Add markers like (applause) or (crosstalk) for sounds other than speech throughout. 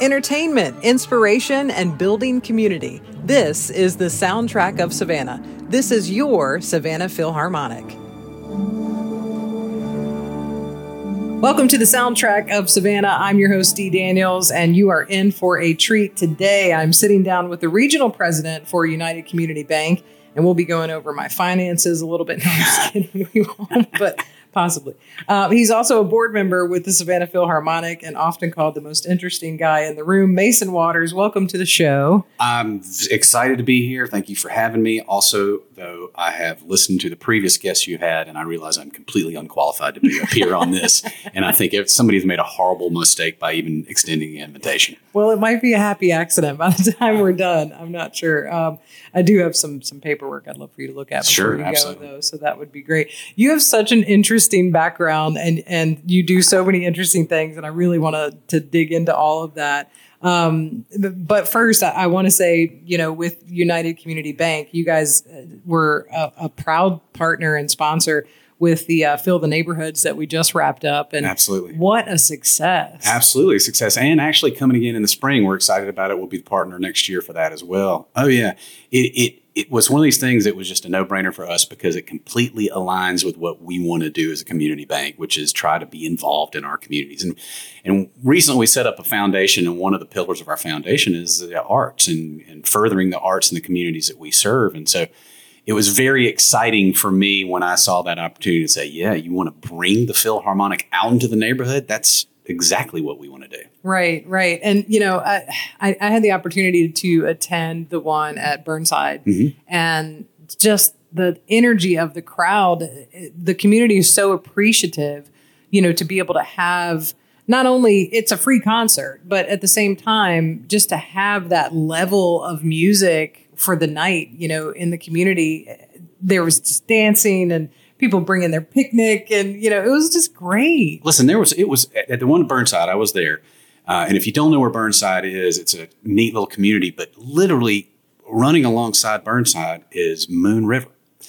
entertainment, inspiration, and building community. This is the soundtrack of Savannah. This is your Savannah Philharmonic. Welcome to the soundtrack of Savannah. I'm your host, Dee Daniels, and you are in for a treat today. I'm sitting down with the regional president for United Community Bank, and we'll be going over my finances a little bit. No, I'm just (laughs) kidding. (laughs) We won't, but possibly. Uh, he's also a board member with the Savannah Philharmonic and often called the most interesting guy in the room. Mason Waters, welcome to the show. I'm excited to be here. Thank you for having me. Also, though, I have listened to the previous guests you had, and I realize I'm completely unqualified to be appear on this. (laughs) And I think if somebody's made a horrible mistake by even extending the invitation. Well, it might be a happy accident by the time we're done. I'm not sure. Um, I do have some some paperwork I'd love for you to look at before Sure, you absolutely. go, though. So that would be great. You have such an interesting background, and and you do so many interesting things, and I really want to to dig into all of that. Um, but, but first, I, I want to say, you know, with United Community Bank, you guys uh, were a, a proud partner and sponsor with the uh, Phil the Neighborhoods that we just wrapped up, and Absolutely. what a success! Absolutely success. And actually coming again in the spring. We're excited about it. We'll be the partner next year for that as well. Oh yeah. It it it was one of these things that was just a no-brainer for us because it completely aligns with what we want to do as a community bank, which is try to be involved in our communities. And and recently we set up a foundation and one of the pillars of our foundation is the arts and, and furthering the arts in the communities that we serve. And so it was very exciting for me when I saw that opportunity to say, yeah, you want to bring the Philharmonic out into the neighborhood? That's exactly what we want to do. Right, right. And, you know, I, I, I had the opportunity to attend the one at Burnside Mhm. and just the energy of the crowd. The community is so appreciative, you know, to be able to have not only it's a free concert, but at the same time, just to have that level of music for the night, you know, in the community. There was just dancing and people bringing their picnic, and, you know, it was just great. Listen, there was it was at the one Burnside. I was there, uh, and if you don't know where Burnside is, it's a neat little community. But literally, running alongside Burnside is Moon River,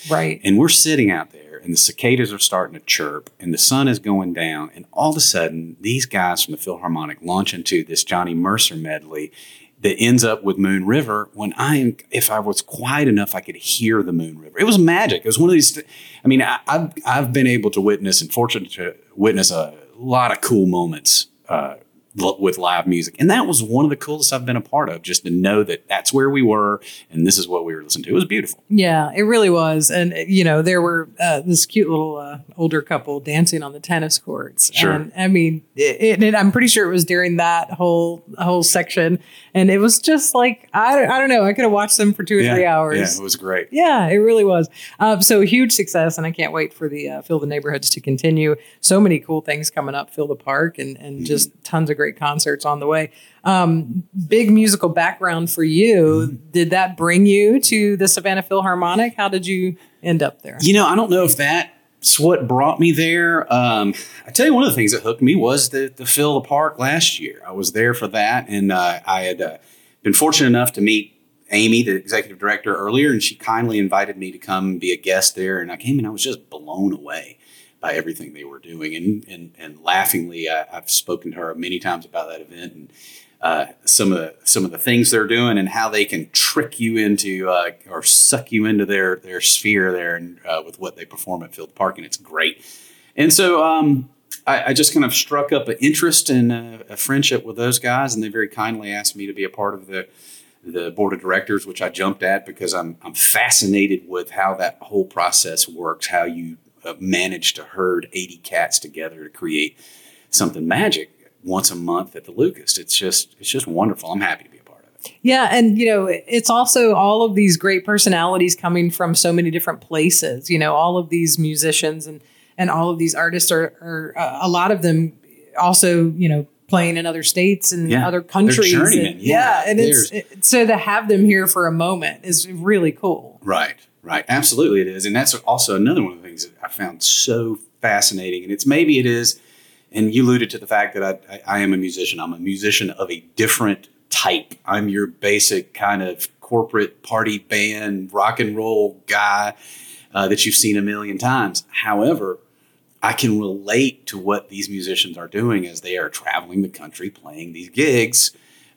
Right. and we're sitting out there, and the cicadas are starting to chirp, and the sun is going down, and all of a sudden, these guys from the Philharmonic launch into this Johnny Mercer medley. That ends up with Moon River. When I am, if I was quiet enough, I could hear the Moon River. It was magic. It was one of these. I mean, I, I've I've been able to witness and fortunate to witness a lot of cool moments uh, with live music, and that was one of the coolest I've been a part of. Just to know that that's where we were, and this is what we were listening to. It was beautiful. Yeah, it really was. And, you know, there were uh, this cute little uh, older couple dancing on the tennis courts. Sure. And I mean, it, it, I'm pretty sure it was during that whole whole section. And it was just like, I, I don't know, I could have watched them for two or yeah, three hours. Yeah, it was great. Yeah, it really was. Um, so huge success, and I can't wait for the uh, Phil the Neighborhoods to continue. So many cool things coming up, Phil the Park, and and just tons of great concerts on the way. Um, big musical background for you. Did that bring you to the Savannah Philharmonic? How did you end up there? You know, I don't know if that's what brought me there. Um, I tell you, one of the things that hooked me was the the Phil the Park last year. I was there for that, and uh, I had uh, been fortunate enough to meet Amy, the executive director, earlier, and she kindly invited me to come be a guest there. And I came and I was just blown away by everything they were doing. And and, and laughingly, I, I've spoken to her many times about that event and. Uh, some of the some of the things they're doing and how they can trick you into uh, or suck you into their their sphere there and uh, with what they perform at Field Park and it's great. And so um, I, I just kind of struck up an interest and uh, a friendship with those guys, and they very kindly asked me to be a part of the the board of directors, which I jumped at because I'm I'm fascinated with how that whole process works, how you uh, manage to herd 80 cats together to create something magic once a month at the Lucas. It's just it's just wonderful. I'm happy to be a part of it. Yeah, and you know, it's also all of these great personalities coming from so many different places. You know, all of these musicians and and all of these artists are, are uh, a lot of them also, you know, playing in other states and Yeah, other countries. and, yeah, and it's it, so to have them here for a moment is really cool. Right, right. Absolutely, it is. And that's also another one of the things that I found so fascinating. And it's maybe it is, and you alluded to the fact that I, I, I am a musician. I'm a musician of a different type. I'm your basic kind of corporate party band, rock and roll guy uh, that you've seen a million times. However, I can relate to what these musicians are doing as they are traveling the country playing these gigs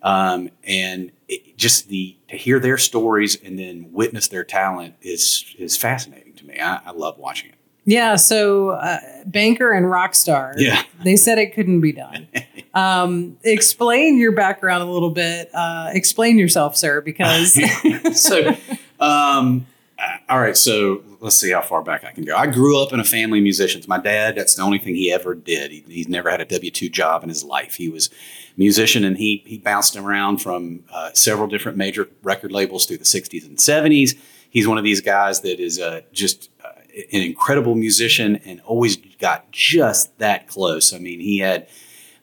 Um, and it, just the to hear their stories and then witness their talent is is fascinating to me. I, I love watching it. Yeah. So, uh, banker and rock star. Yeah. They said it couldn't be done. (laughs) Um, explain your background a little bit. Uh, explain yourself, sir, because (laughs) so, um, all right. So let's see how far back I can go. I grew up in a family of musicians. My dad, that's the only thing he ever did. He, he's never had a W 2 job in his life. He was musician and he, he bounced around from uh, several different major record labels through the 60s and 70s. He's one of these guys that is uh, just uh, an incredible musician and always got just that close. I mean, he had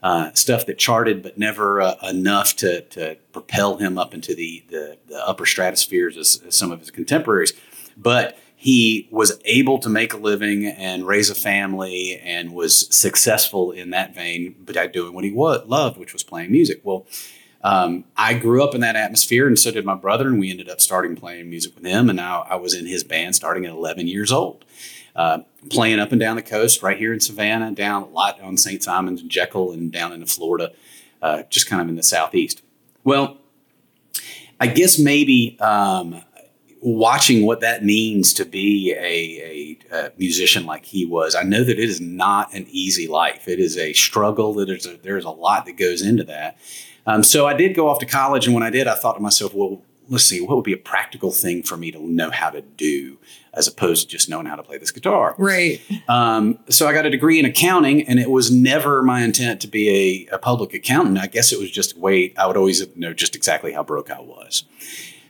uh, stuff that charted, but never uh, enough to, to propel him up into the, the, the upper stratospheres as, as, some of his contemporaries. But he was able to make a living and raise a family and was successful in that vein, but doing what he loved, which was playing music. Well, um, I grew up in that atmosphere, and so did my brother, and we ended up starting playing music with him. And now I was in his band starting at 11 years old, uh, playing up and down the coast, right here in Savannah, down a lot on St. Simons and Jekyll, and down into Florida, uh, just kind of in the southeast. Well, I guess maybe um, watching what that means to be a, a, a, musician like he was, I know that it is not an easy life. It is a struggle. That there's a, there's a lot that goes into that. Um, so I did go off to college, and when I did, I thought to myself, well, let's see, what would be a practical thing for me to know how to do as opposed to just knowing how to play this guitar? Right. Um, so I got a degree in accounting, and it was never my intent to be a, a public accountant. I guess it was just a way I would always know just exactly how broke I was.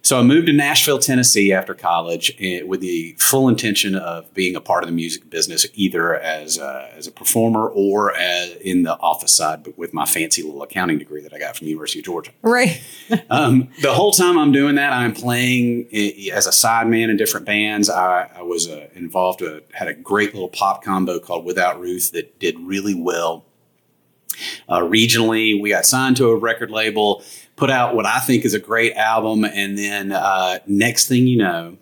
So I moved to Nashville, Tennessee after college eh, with the full intention of being a part of the music business, either as a, as a performer or as in the office side, but with my fancy little accounting degree that I got from the University of Georgia. Right. (laughs) um, the whole time I'm doing that, I'm playing eh, as a sideman in different bands. I, I was uh, involved, uh, had a great little pop combo called Without Ruth that did really well. Uh, regionally, we got signed to a record label put out what I think is a great album. And then uh, next thing you know,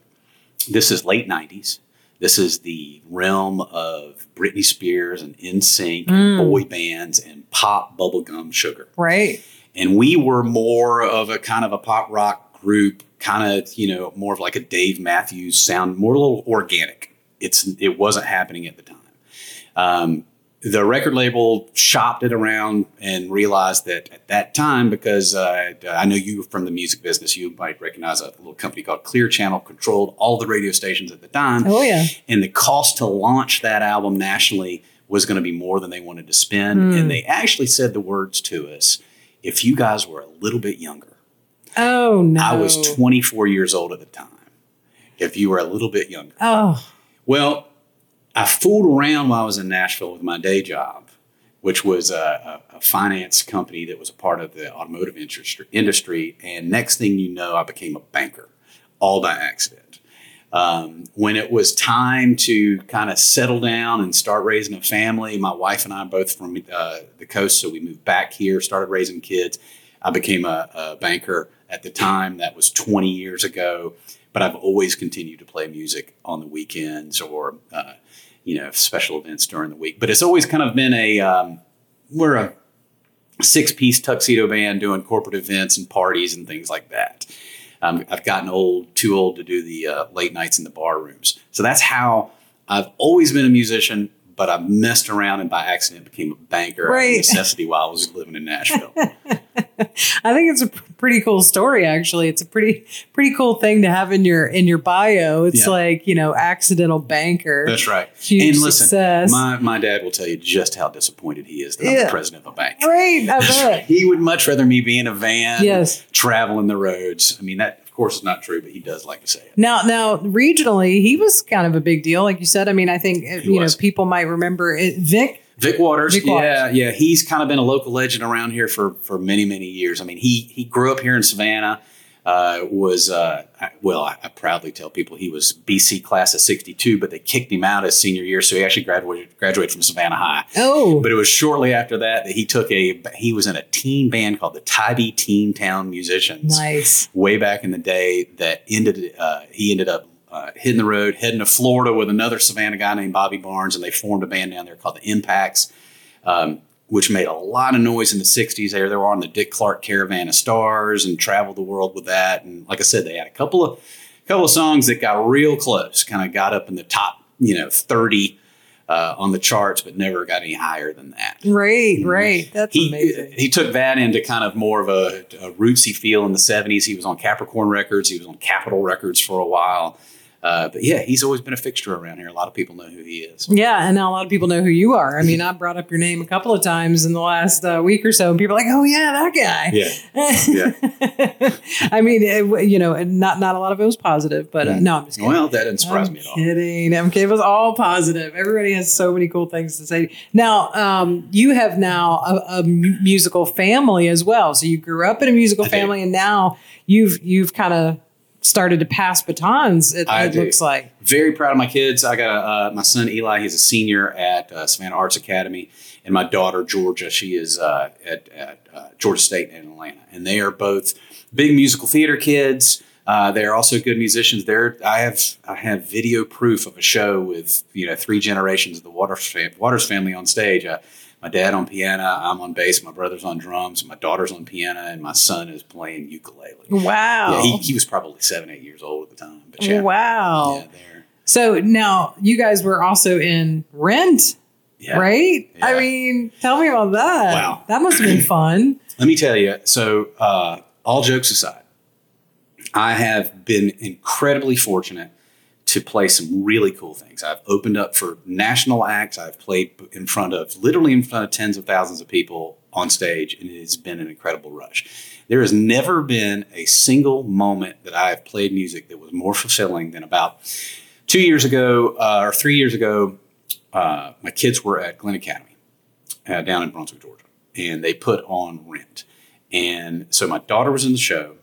this is late 90s. This is the realm of Britney Spears and NSYNC mm. and boy bands and pop bubblegum sugar. Right. And we were more of a kind of a pop rock group, kind of, you know, more of like a Dave Matthews sound, more a little organic. It's it wasn't happening at the time. Um, the record label shopped it around and realized that at that time, because uh, I know you from the music business, you might recognize a little company called Clear Channel controlled all the radio stations at the time. Oh yeah, and the cost to launch that album nationally was going to be more than they wanted to spend, mm. and they actually said the words to us: "If you guys were a little bit younger." Oh no! I was 24 years old at the time. If you were a little bit younger. Oh. Well, I fooled around while I was in Nashville with my day job, which was a, a, a finance company that was a part of the automotive industry. And next thing you know, I became a banker, all by accident. Um, when it was time to kind of settle down and start raising a family, my wife and I both from uh, the coast, so we moved back here, started raising kids. I became a, a banker at the time. That was 20 years ago but I've always continued to play music on the weekends or uh, you know special events during the week. But it's always kind of been a um, we're a six piece tuxedo band doing corporate events and parties and things like that. Um, I've gotten old, too old to do the uh, late nights in the bar rooms. So that's how I've always been a musician but I messed around and by accident became a banker right. necessity while I was living in Nashville. (laughs) I think it's a pretty cool story. Actually, it's a pretty pretty cool thing to have in your in your bio. It's yeah. like you know, accidental banker. That's right. Huge and listen, success. my my dad will tell you just how disappointed he is that yeah. I'm the president of a bank. Right. I (laughs) bet he would much rather me be in a van, yes, traveling the roads. I mean that course, it's not true, but he does like to say it. Now, now regionally, he was kind of a big deal, like you said. I mean, I think he you was. know people might remember it. Vic. Vic Waters, Vic Waters, yeah, yeah, he's kind of been a local legend around here for for many many years. I mean, he he grew up here in Savannah uh, was uh, well, I, I, proudly tell people he was BC class of '62, but they kicked him out his senior year, so he actually graduated graduated from Savannah High. Oh, but it was shortly after that that he took a he was in a teen band called the Tybee Teen Town Musicians. Nice, way back in the day. That ended uh, he ended up uh, hitting the road, heading to Florida with another Savannah guy named Bobby Barnes, and they formed a band down there called the Impacts. Um, which made a lot of noise in the 60s. There, they were on the Dick Clark Caravan of Stars and traveled the world with that. And like I said, they had a couple of couple of songs that got real close, kind of got up in the top, you know, 30 uh, on the charts, but never got any higher than that. Right, right. That's he, amazing. He took that into kind of more of a, a rootsy feel in the 70s. He was on Capricorn Records, he was on Capitol Records for a while. Uh, but yeah, he's always been a fixture around here. A lot of people know who he is. Yeah, and now a lot of people know who you are. I mean, I brought up your name a couple of times in the last uh, week or so, and people are like, "Oh yeah, that guy." Yeah, yeah. (laughs) I mean, it, you know, not not a lot of it was positive, but uh, no, I'm just kidding. Well, that didn't surprise I'm me at all. Kidding. I'm kidding. It was all positive. Everybody has so many cool things to say. Now, um, you have now a, a musical family as well. So you grew up in a musical family, and now you've you've kind of started to pass batons. It, it looks like. Very proud of my kids. I got uh, my son Eli. He's a senior at uh, Savannah Arts Academy, and my daughter Georgia. She is uh, at, at uh, Georgia State in Atlanta, and they are both big musical theater kids. Uh, they are also good musicians. They're, I have I have video proof of a show with you know three generations of the Waters, fam- Waters family on stage. Uh, my dad on piano, I'm on bass, my brother's on drums, my daughter's on piano, and my son is playing ukulele. Wow. Yeah, he, he was probably seven, eight years old at the time. But yeah, Wow. yeah, So now you guys were also in Rent, yeah. right? I mean, tell me about that. Wow. That must have been (clears throat) fun. Let me tell you. So, uh, all jokes aside, I have been incredibly fortunate to play some really cool things. I've opened up for national acts. I've played in front of literally in front of tens of thousands of people on stage, and it has been an incredible rush. There has never been a single moment that I have played music that was more fulfilling than about two years ago uh, or three years ago. Uh, my kids were at Glynn Academy uh, down in Brunswick, Georgia, and they put on Rent. And so my daughter was in the show.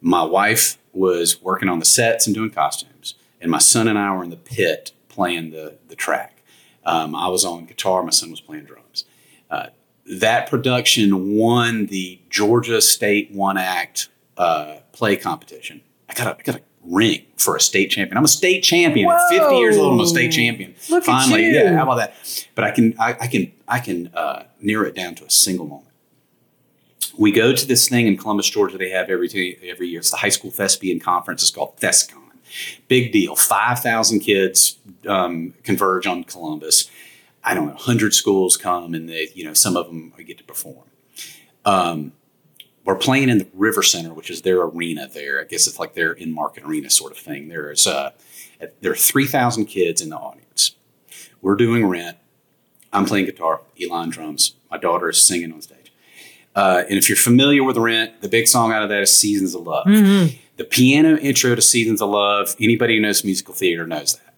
My wife was working on the sets and doing costumes, and my son and I were in the pit playing the the track. Um, I was on guitar. My son was playing drums. Uh, that production won the Georgia State One Act uh, play competition. I got a I got a ring for a state champion. I'm a state champion. At 50 years old, I'm a state champion. Look Finally, yeah. How about that? But I can I, I can I can uh, narrow it down to a single moment. We go to this thing in Columbus, Georgia. They have every every year. It's the high school thespian conference. It's called ThesCon. Big deal. Five thousand kids um, converge on Columbus. I don't know. Hundred schools come, and they, you know, some of them get to perform. Um, we're playing in the River Center, which is their arena there. I guess it's like their in market arena sort of thing. There's uh, there are three thousand kids in the audience. We're doing Rent. I'm playing guitar. Eli on drums. My daughter is singing on stage. Uh, and if you're familiar with Rent, the big song out of that is Seasons of Love. Mhm. The piano intro to Seasons of Love, anybody who knows musical theater knows that.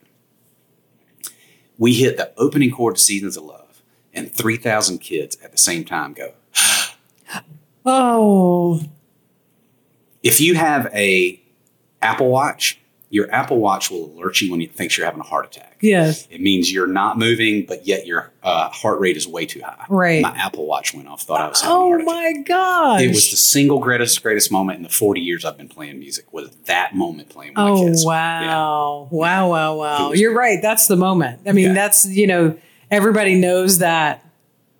We hit the opening chord to Seasons of Love, and 3,000 kids at the same time go. (gasps) Oh, If you have a Apple Watch, your Apple Watch will alert you when it thinks you're having a heart attack. yes. It means you're not moving, but yet your uh, heart rate is way too high. Right. My Apple Watch went off, thought I was having a Oh heart attack. my gosh. It was the single greatest greatest moment in the 40 years I've been playing music was that moment playing with my Oh kids. Yeah. wow. Wow, wow, wow. You're right. That's the moment. I mean, Yeah. that's, you know, everybody knows that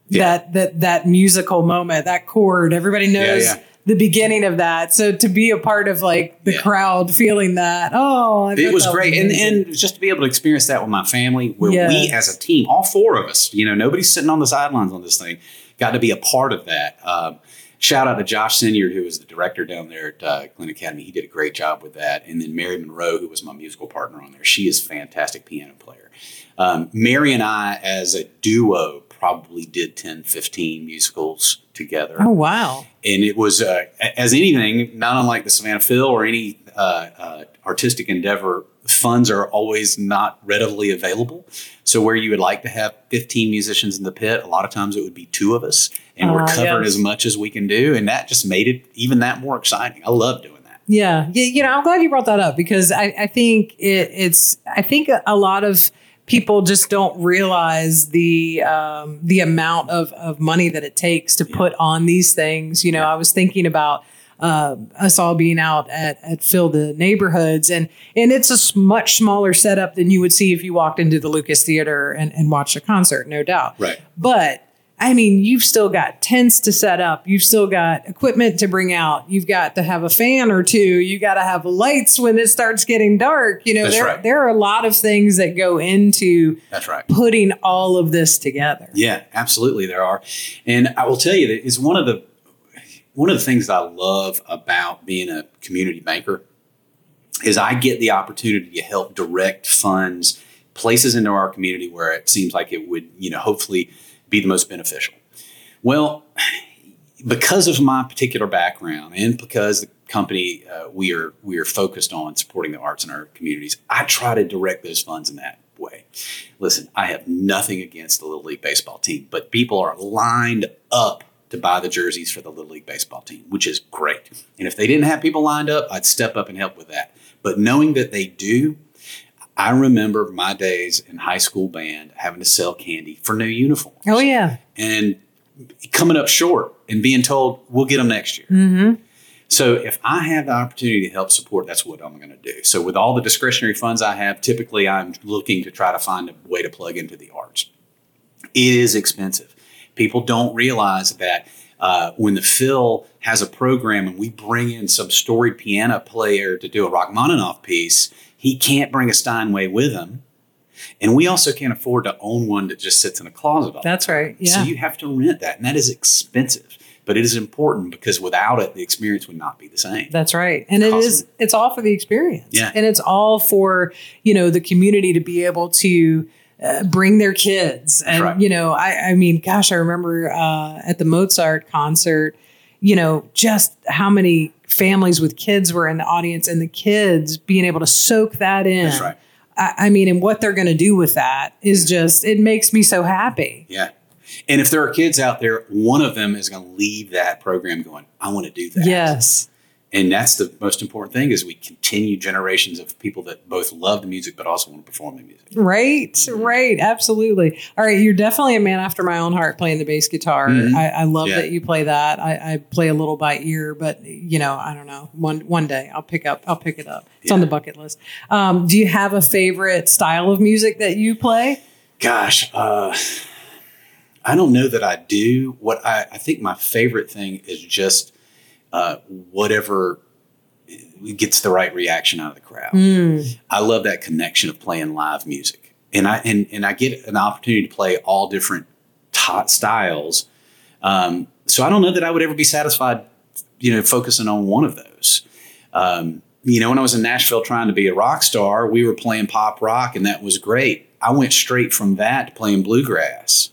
Yeah. that that that musical moment, that chord. Everybody knows yeah. The beginning of that. So to be a part of like the Yeah. crowd feeling that, oh, I It was great, and and just to be able to experience that with my family, where we as a team, all four of us, you know, nobody's sitting on the sidelines on this thing, got to be a part of that. Um, shout out to Josh Sinyard, who was the director down there at uh, Glynn Academy. He did a great job with that, and then Mary Monroe, who was my musical partner on there. She is a fantastic piano player. Um, Mary and I, as a duo, probably did 10, 15 musicals together oh wow. and it was uh, as anything, not unlike the Savannah Phil or any uh, uh, artistic endeavor. Funds are always not readily available. So where you would like to have 15 musicians in the pit, a lot of times it would be two of us, and we're Ah, covering yes. as much as we can do, and that just made it even that more exciting. I love doing that. Yeah, yeah. You know, I'm glad you brought that up because I, I think it, it's. I think a lot of people just don't realize the um, the amount of of money that it takes to put on these things. You know, I was thinking about. Uh, us all being out at, at Phil the Neighborhoods, and and it's a much smaller setup than you would see if you walked into the Lucas Theater and, and watched a concert, no doubt. Right. But I mean, you've still got tents to set up. You've still got equipment to bring out. You've got to have a fan or two. You got to have lights when it starts getting dark. You know, That's there right. there are a lot of things that go into That's right. putting all of this together. Yeah, absolutely, there are, and I will tell you that is one of the one of the things that I love about being a community banker is I get the opportunity to help direct funds places into our community where it seems like it would, you know, hopefully be the most beneficial. Well, because of my particular background and because the company uh, we are we are focused on supporting the arts in our communities, I try to direct those funds in that way. Listen, I have nothing against the Little League baseball team, but people are lined up to buy the jerseys for the Little League baseball team, which is great. And if they didn't have people lined up, I'd step up and help with that. But knowing that they do, I remember my days in high school band having to sell candy for new uniforms Oh yeah. and coming up short and being told we'll get them next year. Mm-hmm. So if I have the opportunity to help support, that's what I'm going to do. So with all the discretionary funds I have, typically I'm looking to try to find a way to plug into the arts. It is expensive. People don't realize that uh, when the Phil has a program and we bring in some storied piano player to do a Rachmaninoff piece, he can't bring a Steinway with him. And we also can't afford to own one that just sits in a closet. all That's right. Yeah. so you have to rent that, and that is expensive, but it is important because without it, the experience would not be the same. That's right. And it Awesome. is it's all for the experience. Yeah. And it's all for, you know, the community to be able to uh, bring their kids. And right. you know, I I mean, gosh, I remember uh, at the Mozart concert, you know, just how many families with kids were in the audience and the kids being able to soak that in. That's right. I, I mean, and what they're going to do with that is just it makes me so happy. Yeah. And if there are kids out there, one of them is going to leave that program going, I want to do that. Yes. And that's the most important thing is we continue generations of people that both love the music but also want to perform the music. Right, right, absolutely. All right, you're definitely a man after my own heart playing the bass guitar. Mhm. I, I love Yeah. that you play that. I, I play a little by ear, but you know, I don't know. One one day I'll pick up. I'll pick it up. It's on the bucket list. Um, do you have a favorite style of music that you play? Gosh, uh, I don't know that I do. What I, I think my favorite thing is just uh, whatever gets the right reaction out of the crowd. Mm, I love that connection of playing live music, and I and and I get an opportunity to play all different t- styles. Um, so I don't know that I would ever be satisfied, you know, focusing on one of those. Um, you know, when I was in Nashville trying to be a rock star, we were playing pop rock, and that was great. I went straight from that to playing bluegrass,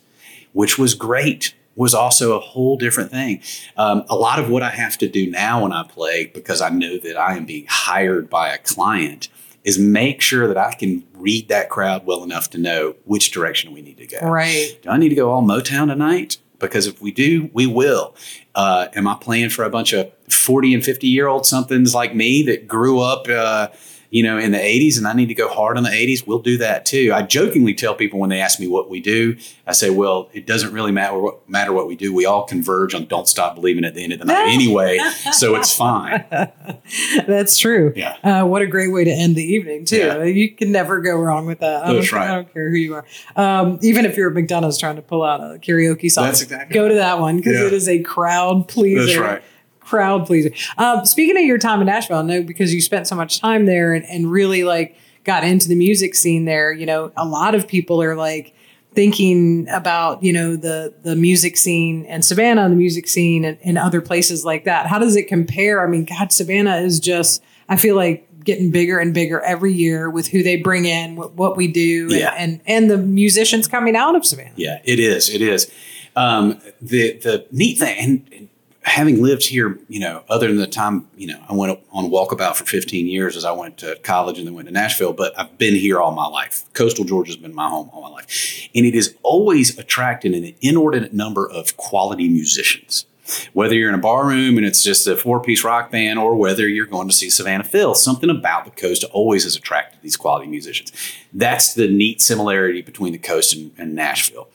which was great. Was also a whole different thing. Um, a lot of what I have to do now when I play, because I know that I am being hired by a client, is make sure that I can read that crowd well enough to know which direction we need to go. right. Do I need to go all Motown tonight? Because if we do, we will. Uh, am I playing for a bunch of 40 and 50 year old somethings like me that grew up, uh, you know, in the 80s and I need to go hard on the 80s? We'll do that too. I jokingly tell people when they ask me what we do, I say, well, it doesn't really matter what, matter what we do. We all converge on Don't Stop Believing at the end of the night (laughs) anyway. so it's fine. (laughs) That's true. Yeah. Uh, what a great way to end the evening too. Yeah. You can never go wrong with that. I That's don't, right. I don't care who you are. Um, even if you're at McDonald's trying to pull out a karaoke song, That's exactly go to that one because Yeah. it is a crowd pleaser. That's right. Crowd pleaser. Um, speaking of your time in Nashville, I know because you spent so much time there and, and really like got into the music scene there. You know, a lot of people are like thinking about you know the the music scene and Savannah, the music scene, and, and other places like that. How does it compare? I mean, God, Savannah is just. I feel like getting bigger and bigger every year with who they bring in, what, what we do, and, Yeah. and and the musicians coming out of Savannah. Yeah, it is. It is. Um, the the neat thing, and, and having lived here, you know, other than the time, you know, I went on walkabout for 15 years as I went to college and then went to Nashville, but I've been here all my life. Coastal Georgia's been my home all my life. And it has always attracted an inordinate number of quality musicians. Whether you're in a bar room and it's just a four piece rock band, or whether you're going to see Savannah Phil, something about the coast always has attracted these quality musicians. That's the neat similarity between the coast and, and Nashville.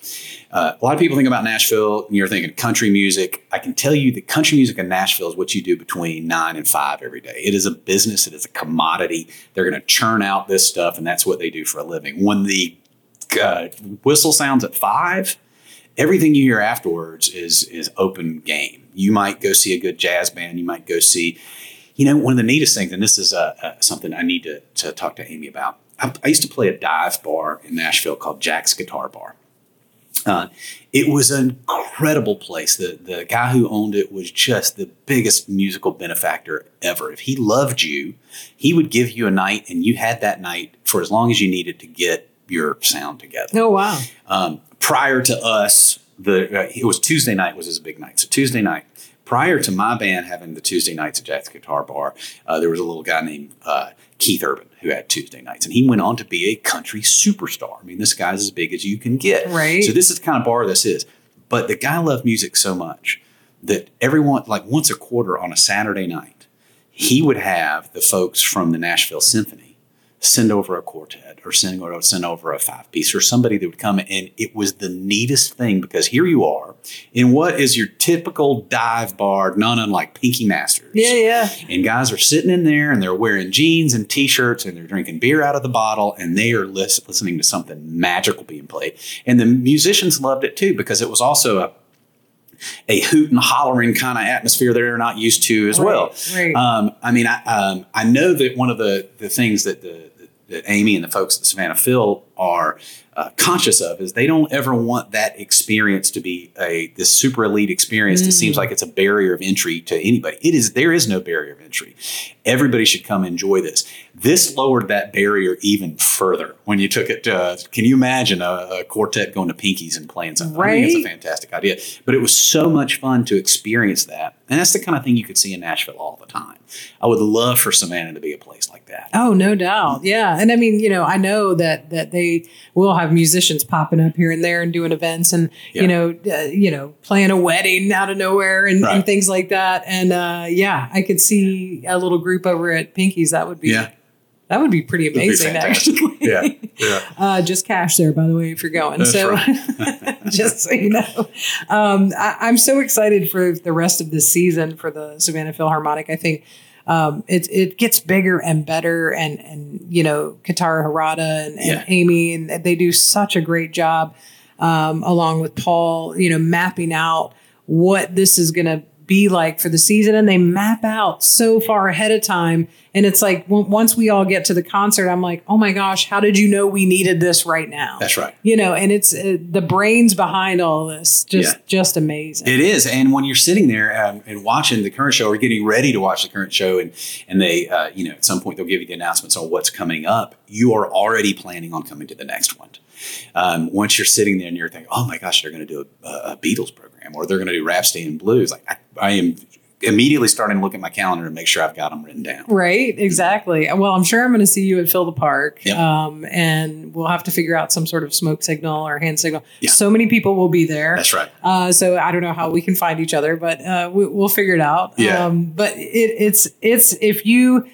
Uh, a lot of people think about Nashville and you're thinking country music. I can tell you that country music in Nashville is what you do between nine and five every day. It is a business, it is a commodity. They're going to churn out this stuff, and that's what they do for a living. When the uh, whistle sounds at five, everything you hear afterwards is is open game. You might go see a good jazz band. You might go see, you know, one of the neatest things, and this is uh, uh, something I need to, to talk to Amy about. I, I used to play a dive bar in Nashville called Jack's Guitar Bar. Uh, it was an incredible place. The the guy who owned it was just the biggest musical benefactor ever. If he loved you, he would give you a night, and you had that night for as long as you needed to get your sound together. Oh wow! Um, prior to us, the uh, it was Tuesday night was his big night. So Tuesday night, prior to my band having the Tuesday nights at Jack's Guitar Bar, uh, there was a little guy named uh, Keith Urban who had Tuesday nights, and he went on to be a country superstar. I mean, this guy's as big as you can get. Right. So this is the kind of bar this is. But the guy loved music so much that everyone, like once a quarter on a Saturday night, he would have the folks from the Nashville Symphony send over a quartet or send, or send over a five piece or somebody that would come and it was the neatest thing because here you are in what is your typical dive bar, none unlike Pinkie Masters. Yeah, yeah. And guys are sitting in there and they're wearing jeans and t-shirts and they're drinking beer out of the bottle and they are lis- listening to something magical being played. And the musicians loved it too because it was also a a hoot and hollering kind of atmosphere that they're not used to as Right, well. right. Um, I mean, I, um, I know that one of the, the things that the that Amy and the folks at Savannah Phil are uh, conscious of is they don't ever want that experience to be a this super elite experience that seems like it's a barrier of entry to anybody. It is there is no barrier of entry. Everybody should come enjoy this. This lowered that barrier even further when you took it. To, can you imagine a, a quartet going to Pinkie's and playing something? I think it's a fantastic idea. But it was so much fun to experience that, and that's the kind of thing you could see in Nashville all the time. I would love for Savannah to be a place like that. Oh, no doubt. Yeah. And I mean, you know, I know that that they will have musicians popping up here and there and doing events and, Yeah. you know, uh, you know, playing a wedding out of nowhere and, and things like that. And uh, yeah, I could see a little group over at Pinkie's. That would be Yeah. That would be pretty It'd be amazing actually. Yeah, yeah. (laughs) Uh, just cash there, by the way, if you're going. That's so, (laughs) just so you know, um, I, I'm so excited for the rest of this season for the Savannah Philharmonic. I think um, it it gets bigger and better, and and you know, Keitaro Harada and, and Yeah. Amy, and they do such a great job, um, along with Paul. You know, mapping out what this is going to be like for the season, and they map out so far ahead of time. And it's like w- once we all get to the concert, I'm like, oh my gosh, how did you know we needed this right now? That's right. you know and it's uh, the brains behind all this just Yeah. just amazing It is, and when you're sitting there um, and watching the current show or getting ready to watch the current show, and and they, uh, you know, at some point they'll give you the announcements on what's coming up. You are already planning on coming to the next one. Um, once you're sitting there and you're thinking, "Oh my gosh, they're going to do a, a Beatles program, or they're going to do Rhapsody in Blues," like I, I am immediately starting to look at my calendar and make sure I've got them written down. right exactly well i'm sure i'm going to see you at Phil the park Yep. um, and we'll have to figure out some sort of smoke signal or hand signal Yeah. so many people will be there That's right. uh, so I don't know how we can find each other, but uh, we, we'll figure it out. Yeah. Um, but it, it's it's if you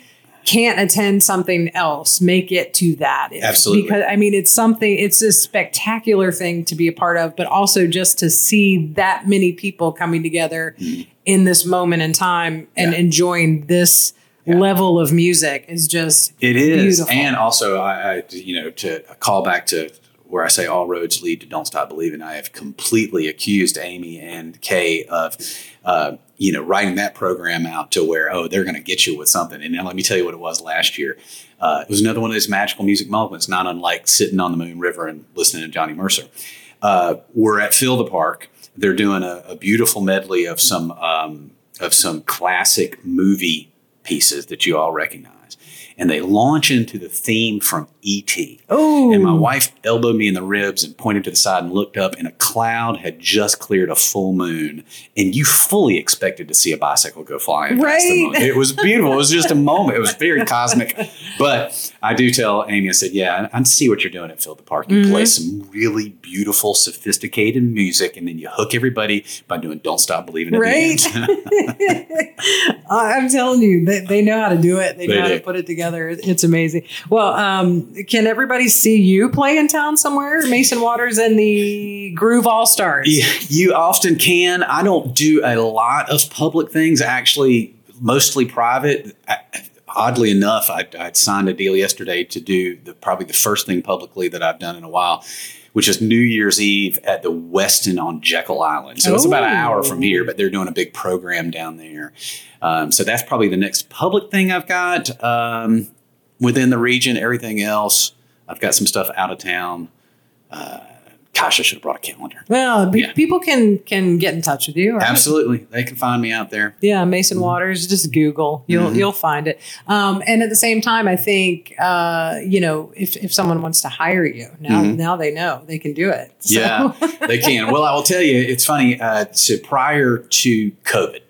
can't attend something else, make it to that. Absolutely. Because I mean, it's something. It's a spectacular thing to be a part of, but also just to see that many people coming together mm-hmm. in this moment in time and. Yeah. enjoying this level of music is just It is, Beautiful. and also I, I, you know, to call back to where I say all roads lead to "Don't Stop Believing." I have completely accused Amy and Kay of, uh, you know, writing that program out to where oh they're going to get you with something. And now let me tell you what it was last year. Uh, it was another one of those magical music moments, not unlike sitting on the Moon River and listening to Johnny Mercer. Uh, we're at Phil the Park. They're doing a, a beautiful medley of some um, of some classic movie pieces that you all recognize, and they launch into the theme from E.T. oh, And my wife elbowed me in the ribs and pointed to the side and looked up, and a cloud had just cleared a full moon. And you fully expected to see a bicycle go flying. Right. It was beautiful. It was just a moment. It was very cosmic. But I do tell Amy, I said, Yeah, I see what you're doing at Phil the Park. You play mm-hmm. some really beautiful, sophisticated music, and then you hook everybody by doing Don't Stop Believing at Right. the end. (laughs) I'm telling you, they, they know how to do it. They know They how to put it together. It- It's amazing. Well, um, can everybody see you play in town somewhere? Mason Waters and the Groove All Stars. Yeah, you often can. I don't do a lot of public things, actually, mostly private. I, oddly enough, I, I signed a deal yesterday to do the, probably the first thing publicly that I've done in a while, which is New Year's Eve at the Westin on Jekyll Island. So it's about an hour from here, but they're doing a big program down there. Um, so that's probably the next public thing I've got um, within the region. Everything else, I've got some stuff out of town. Uh, gosh, I should have brought a calendar. Well, Yeah. people can can get in touch with you. right? Absolutely, they can find me out there. Yeah, Mason Waters. Just Google, you'll Mhm. you'll find it. Um, and at the same time, I think uh, you know if if someone wants to hire you now, Mhm. now they know they can do it. So- Yeah, (laughs) they can. Well, I will tell you, it's funny. Uh, so prior to COVID,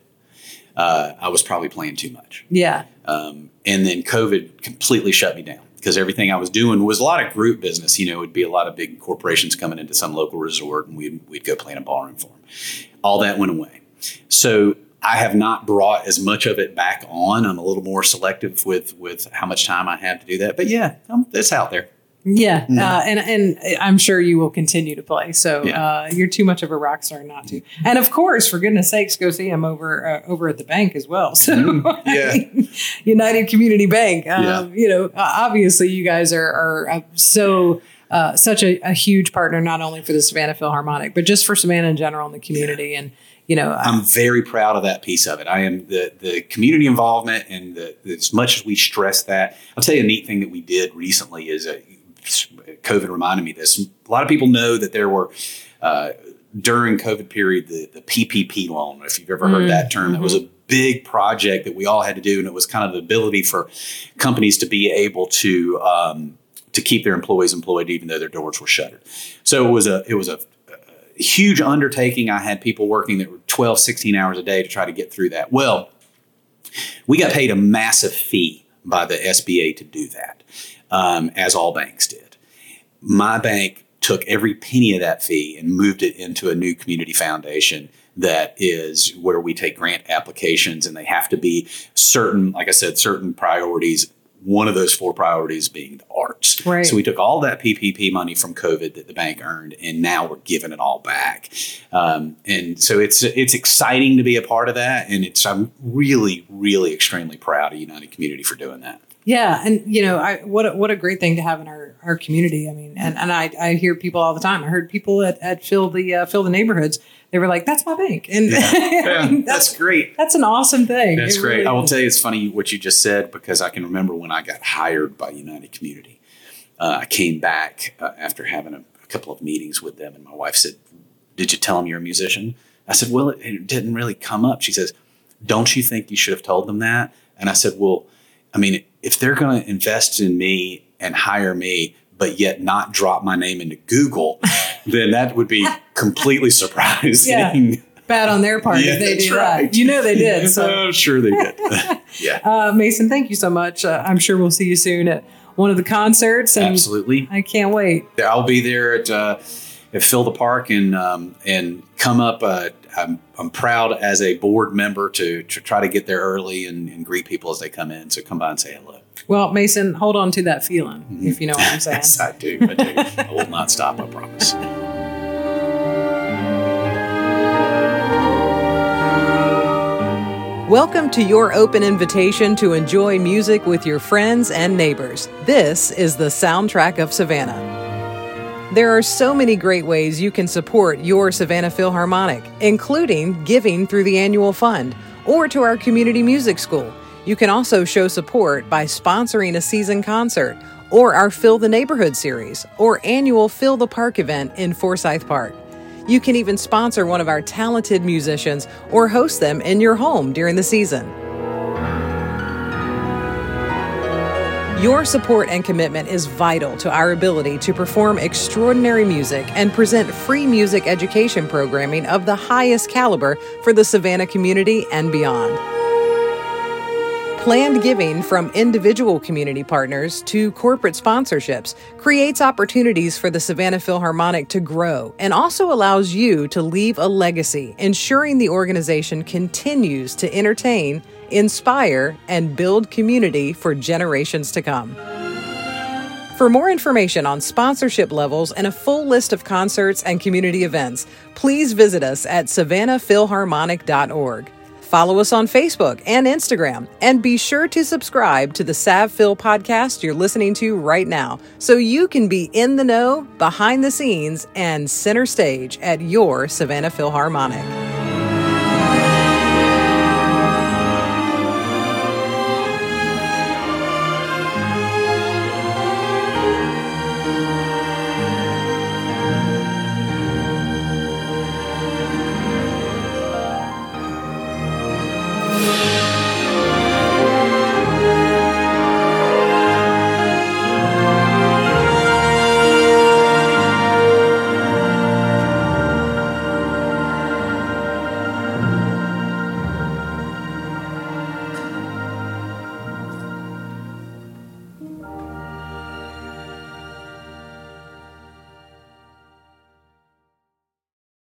uh, I was probably playing too much. yeah, Um, and then COVID completely shut me down because everything I was doing was a lot of group business. You know, it would be a lot of big corporations coming into some local resort and we'd, we'd go play in a ballroom for them. All that went away. So I have not brought as much of it back on. I'm a little more selective with, with how much time I have to do that. But yeah, um, it's out there. Yeah, Mhm. uh, and and I'm sure you will continue to play. So Yeah. uh, you're too much of a rock star not to. And of course, for goodness sakes, go see him over uh, over at the bank as well. (laughs) So (laughs) Mhm. Yeah. United Community Bank. Um, Yeah. You know, uh, obviously, you guys are are uh, so. Uh, such a, a huge partner, not only for the Savannah Philharmonic, but just for Savannah in general and the community. And you know, I'm very proud of that piece of it. I am the the community involvement and the, as much as we stress that. I'll tell you a neat thing that we did recently is uh, COVID reminded me this. A lot of people know that there were uh, during COVID period the the PPP loan. If you've ever heard Mm, that term, that was a big project that we all had to do, and it was kind of the ability for companies to be able to. Um, to keep their employees employed even though their doors were shuttered. So it was a it was a huge undertaking. I had people working that were 12, 16 hours a day to try to get through that. Well, we got paid a massive fee by the SBA to do that, um, as all banks did. My bank took every penny of that fee and moved it into a new community foundation that is where we take grant applications and they have to be certain, like I said, certain priorities. One of those four priorities being the arts. Right. So we took all that PPP money from COVID that the bank earned, and now we're giving it all back. Um, and so it's it's exciting to be a part of that, and it's I'm really really extremely proud of United Community for doing that. Yeah, and you know, I what a, what a great thing to have in our, our community. I mean, and, and I, I hear people all the time. I heard people at, at Phil the uh, Phil the neighborhoods. They were like, "That's my bank," and (laughs) I mean, that's that's great. that's an awesome thing. That's It great. really I will is. tell you, it's funny what you just said because I can remember when I got hired by United Community. Uh, I came back uh, after having a, a couple of meetings with them, and my wife said, "Did you tell them you're a musician?" I said, "Well, it, it didn't really come up." She says, "Don't you think you should have told them that?" And I said, "Well, I mean, if they're going to invest in me and hire me." But yet not drop my name into Google, then that would be (laughs) completely surprising. Yeah. Bad on their part Yeah, if they do right. that. You know they did. So, I'm sure they did. (laughs) (laughs) yeah, uh, Mason, thank you so much. Uh, I'm sure we'll see you soon at one of the concerts, and absolutely. I can't wait. I'll be there at uh, at Phil the Park and um, and come up. Uh, I'm I'm proud as a board member to to try to get there early and, and greet people as they come in. So come by and say hello. Well, Mason, hold on to that feeling, if you know what I'm mm-hmm. (laughs) saying. yes, I do. I do. I will not stop. I promise. Welcome to your open invitation to enjoy music with your friends and neighbors. This is the soundtrack of Savannah. There are so many great ways you can support your Savannah Philharmonic, including giving through the annual fund or to our community music school. You can also show support by sponsoring a season concert or our Phil the Neighborhood series or annual Phil the Park event in Forsyth Park. You can even sponsor one of our talented musicians or host them in your home during the season. Your support and commitment is vital to our ability to perform extraordinary music and present free music education programming of the highest caliber for the Savannah community and beyond. Planned giving from individual community partners to corporate sponsorships creates opportunities for the Savannah Philharmonic to grow and also allows you to leave a legacy, ensuring the organization continues to entertain, inspire, and build community for generations to come. For more information on sponsorship levels and a full list of concerts and community events, please visit us at savannahphilharmonic.org. Follow us on Facebook and Instagram, and be sure to subscribe to the Sav Phil podcast you're listening to right now so you can be in the know, behind the scenes, and center stage at your Savannah Philharmonic.